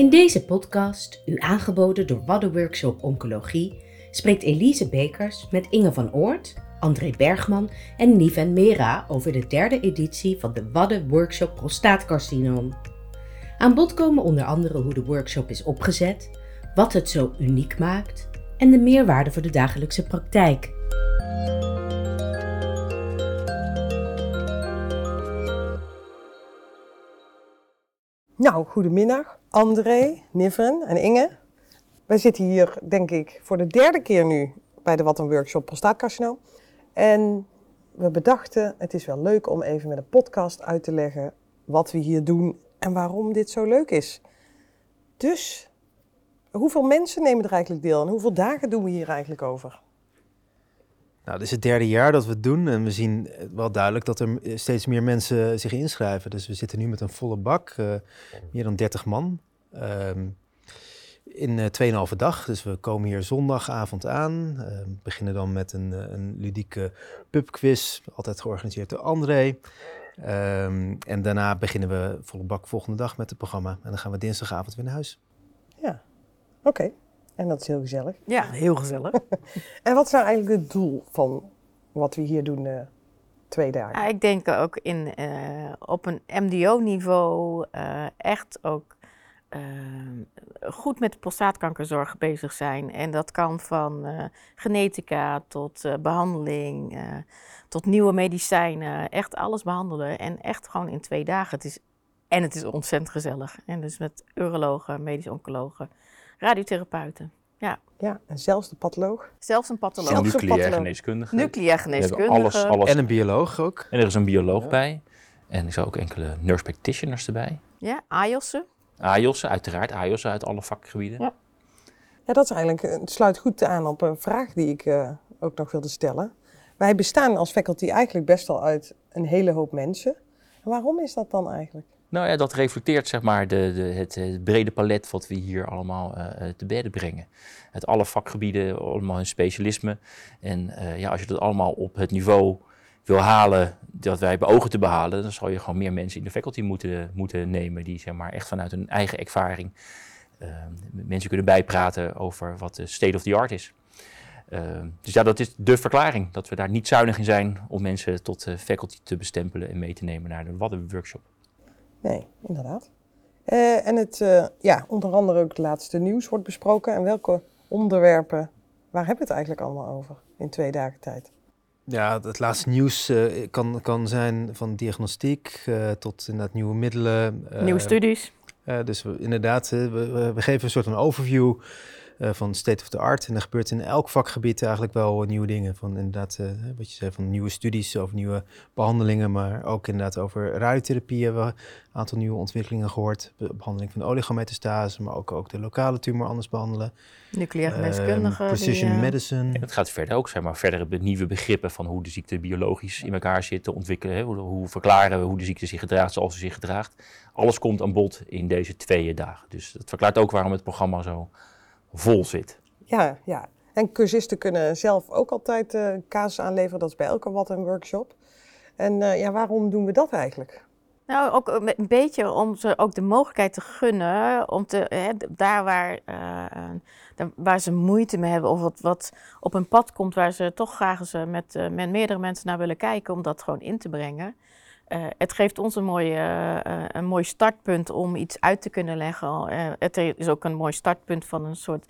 In deze podcast, u aangeboden door Wadden Workshop Oncologie, spreekt Elise Bekers met Inge van Oort, André Bergman en Niven Mera over de derde editie van de Wadden Workshop Prostaatcarcinoom. Aan bod komen onder andere hoe de workshop is opgezet, wat het zo uniek maakt en de meerwaarde voor de dagelijkse praktijk. Nou, goedemiddag André, Niven en Inge. Wij zitten hier, denk ik, voor de derde keer nu bij de Wat een Workshop Prostaatcarcinoom. En we bedachten, het is wel leuk om even met een podcast uit te leggen wat we hier doen en waarom dit zo leuk is. Dus, hoeveel mensen nemen er eigenlijk deel en hoeveel dagen doen we hier eigenlijk over? Nou, dit is het derde jaar dat we het doen en we zien wel duidelijk dat er steeds meer mensen zich inschrijven. Dus we zitten nu met een volle bak, uh, meer dan 30 man. Uh, in uh, 2,5 dag. Dus we komen hier zondagavond aan. Uh, beginnen dan met een, een ludieke pubquiz, altijd georganiseerd door André. Um, en daarna beginnen we volle bak volgende dag met het programma. En dan gaan we dinsdagavond weer naar huis. Ja, oké. En dat is heel gezellig. Ja, heel gezellig. en wat is nou eigenlijk het doel van wat we hier doen uh, twee dagen? Ja, ik denk ook in, uh, op een MDO-niveau uh, echt ook goed met de prostaatkankerzorg bezig zijn. En dat kan van genetica tot behandeling, tot nieuwe medicijnen. Echt alles behandelen en echt gewoon in twee dagen. Het is, en het is ontzettend gezellig. En dus met urologen, medisch oncologen radiotherapeuten. Ja. ja, en zelfs de patholoog. Zelfs een patholoog. Zelfs een nucleair geneeskundige. Nucleair geneeskundige. Alles, alles. En een bioloog ook. En er is een bioloog ja. bij. En er zijn ook enkele nurse practitioners erbij. Ja, AJOS'en. AJOS'en, uiteraard. AJOS'en uit alle vakgebieden. Ja. ja, dat is eigenlijk, het sluit goed aan op een vraag die ik uh, ook nog wilde stellen. Wij bestaan als faculty eigenlijk best wel uit een hele hoop mensen. En waarom is dat dan eigenlijk? Nou ja, dat reflecteert zeg maar de, de, het, het, brede palet wat we hier allemaal uh, te bedden brengen. Uit alle vakgebieden, allemaal hun specialisme. En uh, ja, als je dat allemaal op het niveau wil halen dat wij beogen te behalen, dan zal je gewoon meer mensen in de faculty moeten, moeten nemen die zeg maar echt vanuit hun eigen ervaring mensen kunnen bijpraten over wat de state of the art is. dus ja, dat is de verklaring, dat we daar niet zuinig in zijn om mensen tot faculty te bestempelen en mee te nemen naar de Wadden workshop. Nee, inderdaad. Uh, en het, uh, ja, onder andere ook het laatste nieuws wordt besproken. En welke onderwerpen, waar hebben we het eigenlijk allemaal over in twee dagen tijd? Ja, het laatste nieuws uh, kan, kan zijn van diagnostiek tot inderdaad nieuwe middelen. nieuwe studies. dus we, inderdaad, we, we, geven een soort van overview uh, van state of the art. En er gebeurt in elk vakgebied eigenlijk wel nieuwe dingen. Van inderdaad, uh, wat je zei, van nieuwe studies over nieuwe behandelingen, maar ook inderdaad over radiotherapie hebben we een aantal nieuwe ontwikkelingen gehoord. Be behandeling van oligometastase, maar ook, ook de lokale tumor anders behandelen. Nucleaire geneeskundige. Uh, precision die, medicine. En het gaat verder ook, zeg maar, verdere nieuwe begrippen van hoe de ziekte biologisch in elkaar zit te ontwikkelen. Hè? Hoe, hoe verklaren we hoe de ziekte zich gedraagt zoals ze zich gedraagt. Alles komt aan bod in deze twee dagen. Dus dat verklaart ook waarom het programma zo vol zit. Ja, ja. En cursisten kunnen zelf ook altijd uh, casus aanleveren. Dat is bij elke wat een workshop. En uh, ja, waarom doen we dat eigenlijk? Nou, ook een beetje om ze ook de mogelijkheid te gunnen om te, hè, daar waar, uh, waar ze moeite mee hebben of wat, wat op een pad komt waar ze toch graag eens met, met meerdere mensen naar willen kijken, om dat gewoon in te brengen. Uh, het geeft ons een mooi, uh, een mooi startpunt om iets uit te kunnen leggen. Uh, het is ook een mooi startpunt van een soort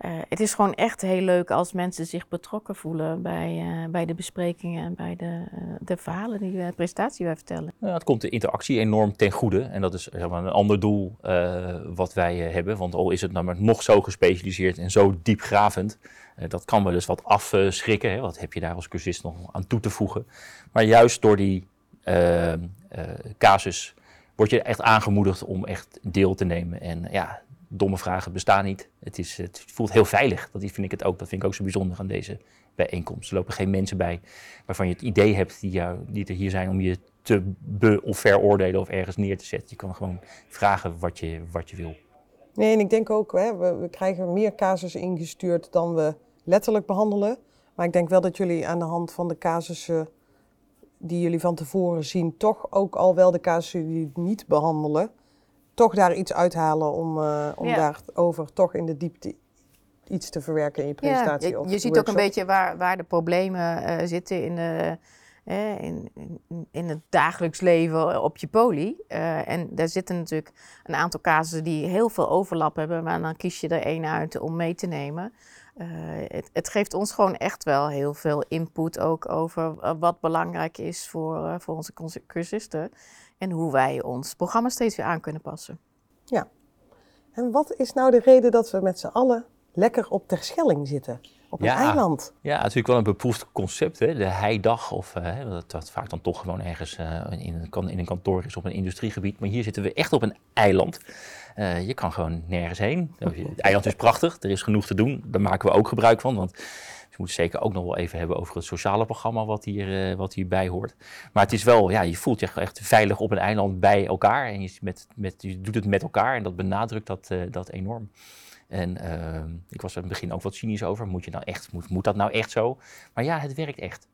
MBO-MDO-bespreking. het is gewoon echt heel leuk als mensen zich betrokken voelen bij, bij de besprekingen en bij de, de verhalen, die de presentatie wij vertellen. Ja, het komt de interactie enorm ten goede. En dat is zeg maar, een ander doel wat wij hebben. Want al is het namelijk nog zo gespecialiseerd en zo diepgravend. Dat kan wel eens wat afschrikken. Hè? Wat heb je daar als cursist nog aan toe te voegen? Maar juist door die uh, casus word je echt aangemoedigd om echt deel te nemen. En ja, domme vragen bestaan niet. Het, is, het voelt heel veilig. Dat vind ik het ook. Dat vind ik ook zo bijzonder aan deze bijeenkomst. Er lopen geen mensen bij waarvan je het idee hebt die, jou, die er hier zijn om je te be- of veroordelen of ergens neer te zetten. Je kan gewoon vragen wat je, wat je wil. Nee, en ik denk ook, hè, we, we krijgen meer casussen ingestuurd dan we letterlijk behandelen. Maar ik denk wel dat jullie aan de hand van de casussen die jullie van tevoren zien, toch ook al wel de casussen die niet behandelen, toch daar iets uithalen om, eh, om Ja. daarover toch in de diepte iets te verwerken in je presentatie? Ja, je, je ziet ook een beetje waar, waar de problemen eh, zitten in, de, in, in, in het dagelijks leven op je poli. Eh, en daar zitten natuurlijk een aantal casussen die heel veel overlap hebben, maar dan kies je er één uit om mee te nemen. Het, het geeft ons gewoon echt wel heel veel input ook over wat belangrijk is voor, voor onze cursisten. En hoe wij ons programma steeds weer aan kunnen passen. En wat is nou de reden dat we met z'n allen lekker op Terschelling zitten? Op een Ja. eiland. Ja, natuurlijk wel een beproefd concept, hè? de heidag. Of eh, hè, dat, dat vaak dan toch gewoon ergens eh, in, in een kantoor is op een industriegebied. Maar hier zitten we echt op een eiland. Eh, je kan gewoon nergens heen. Het eiland is prachtig, er is genoeg te doen. Daar maken we ook gebruik van. Want we moeten zeker ook nog wel even hebben over het sociale programma wat, hier, eh, wat hierbij hoort. Maar het is wel, ja, je voelt je echt veilig op een eiland bij elkaar. En je, met, met, je doet het met elkaar en dat benadrukt dat, dat enorm. En eh, ik was er in het begin ook wat cynisch over. Moet, je nou echt, moet, moet dat nou echt zo? Maar ja, het werkt echt.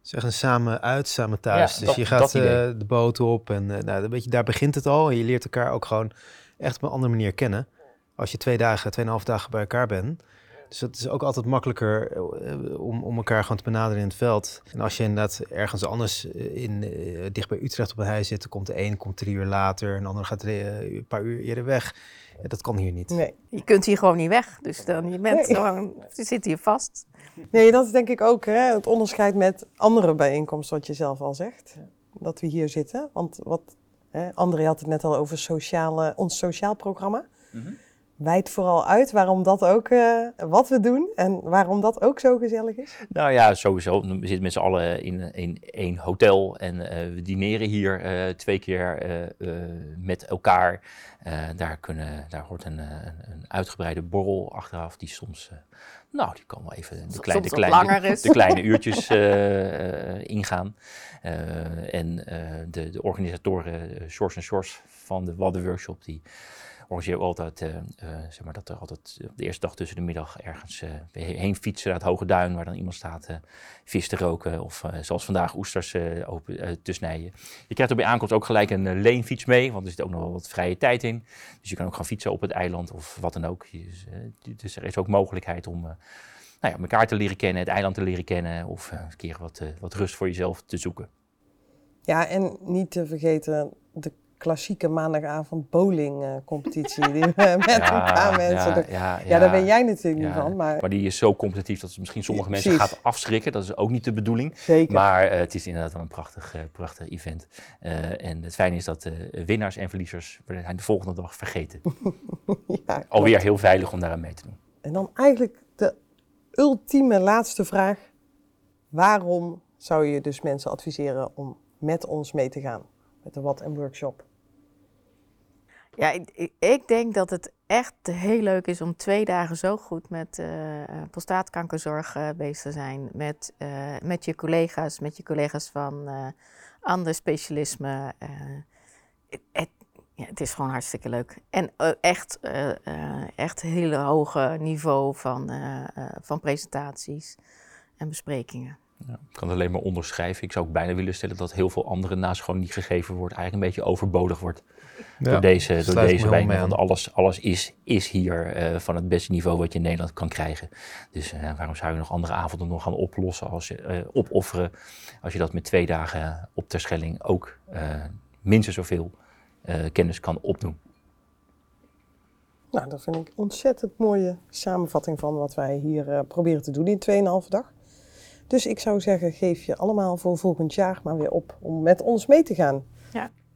Zeg een samen uit, samen thuis. Ja, dus dat- je gaat eh, de boot op en eh, nou, een beetje, daar begint het al. En je leert elkaar ook gewoon echt op een andere manier kennen. Als je twee dagen, tweeënhalf dagen bij elkaar bent. Dus het is ook altijd makkelijker eh, om, om elkaar gewoon te benaderen in het veld. En als je inderdaad ergens anders eh, in, eh, dicht bij Utrecht op een huis zit, dan komt de een komt drie uur later en de ander gaat een paar uur eerder weg. Ja, dat kan hier niet. Nee. Je kunt hier gewoon niet weg. Dus dan, je, bent Nee. gewoon, je zit hier vast. nee, dat is denk ik ook hè, het onderscheid met andere bijeenkomsten, wat je zelf al zegt. Dat we hier zitten. Want wat, hè, André had het net al over sociale, ons sociaal programma. Wijd vooral uit waarom dat ook, eh, wat we doen en waarom dat ook zo gezellig is. Nou ja, sowieso. We zitten met z'n allen in, in één hotel en eh, we dineren hier eh, twee keer eh, eh, met elkaar. Eh, daar, kunnen, daar hoort een, een, een uitgebreide borrel achteraf die soms, eh, nou, die kan wel even de, kleine, de kleine uurtjes eh, eh, ingaan. Eh, en eh, de, de organisatoren, uh, Sjors en Sjors van de Wadden Workshop, die organiseren ook altijd, eh, eh, zeg maar, dat er altijd op de eerste dag tussen de middag ergens eh, heen fietsen naar het Hoge Duin, waar dan iemand staat eh, vis te roken of eh, zoals vandaag oesters eh, open, eh, te snijden. Je krijgt er bij aankomst ook gelijk een eh, leenfiets mee, want er zit ook nog wel wat vrije tijd in. Dus je kan ook gaan fietsen op het eiland of wat dan ook. Dus, eh, er is ook mogelijkheid om eh, nou ja, elkaar te leren kennen, het eiland te leren kennen of eh, een keer wat, eh, wat rust voor jezelf te zoeken. Ja, en niet te vergeten de klassieke maandagavond bowling eh, competitie die we met een paar mensen ja, Ja, daar ben jij natuurlijk ja, niet van, maar, Maar die is zo competitief dat het misschien sommige mensen Precies. gaat afschrikken. Dat is ook niet de bedoeling. zeker. Maar eh, het is inderdaad wel een prachtig, eh, prachtig event. En het fijne is dat winnaars en verliezers zijn de volgende dag vergeten. ja. Alweer heel veilig om daaraan mee te doen. En dan eigenlijk de ultieme laatste vraag. Waarom zou je dus mensen adviseren om met ons mee te gaan? Met de Wat en Workshop. Ja, ik, ik- denk dat het echt heel leuk is om twee dagen zo goed met eh, eh, prostaatkankerzorg bezig te zijn. Met, eh, met je collega's, met je collega's van andere specialismen. eh, het, ja, het is gewoon hartstikke leuk. En echt, echt heel hoge niveau van, van presentaties en besprekingen. Ja, ik kan het alleen maar onderschrijven. Ik zou ook bijna willen stellen dat heel veel andere naast gewoon niet gegeven wordt. Eigenlijk een beetje overbodig wordt door deze, door deze wijn. Want alles, alles is, is hier eh, van het beste niveau wat je in Nederland kan krijgen. Dus eh, waarom zou je nog andere avonden nog gaan oplossen, als je, eh, opofferen, als je dat met twee dagen op Terschelling ook eh, minstens zoveel eh, kennis kan opdoen. Nou, dat vind ik een ontzettend mooie samenvatting van wat wij hier eh, proberen te doen in 2,5 dag. Dus ik zou zeggen, geef je allemaal voor volgend jaar maar weer op om met ons mee te gaan.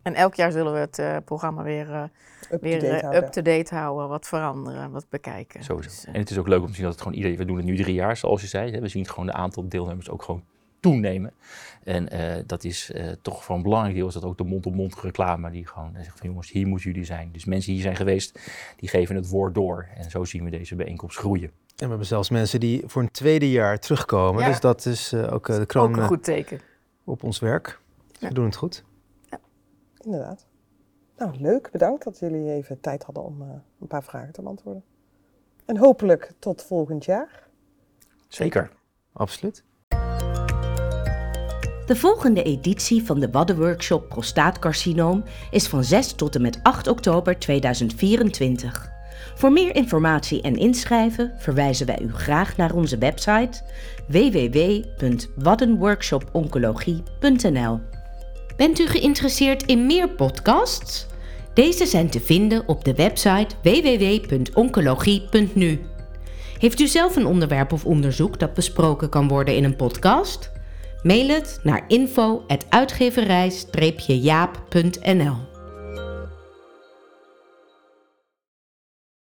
En elk jaar zullen we het eh, programma weer eh, Up weer to date eh, houden. up-to-date houden, wat veranderen, wat bekijken. Sowieso. Dus, En het is ook leuk om te zien dat het gewoon iedereen, we doen het nu drie jaar zoals je zei. Hè. We zien het gewoon de aantal deelnemers ook gewoon toenemen. En eh, dat is eh, toch voor een belangrijk deel is dat ook de mond-op-mond reclame die gewoon zegt van jongens, hier moeten jullie zijn. Dus mensen hier zijn geweest, die geven het woord door. En zo zien we deze bijeenkomst groeien. En we hebben zelfs mensen die voor een tweede jaar terugkomen. Ja. Dus dat is eh, ook eh, de ook kroon een eh, goed teken. op ons werk. Dus Ja. We doen het goed. Inderdaad. Nou, leuk. Bedankt dat jullie even tijd hadden om eh, een paar vragen te beantwoorden. En hopelijk tot volgend jaar. Zeker. Absoluut. De volgende editie van de Waddenworkshop Prostaatcarcinoom is van 6 tot en met 8 oktober 2024. Voor meer informatie en inschrijven verwijzen wij u graag naar onze website www.waddenworkshoponcologie.nl. Bent u geïnteresseerd in meer podcasts? Deze zijn te vinden op de website www.oncologie.nu. Heeft u zelf een onderwerp of onderzoek dat besproken kan worden in een podcast? Mail het naar info.uitgeverij-jaap.nl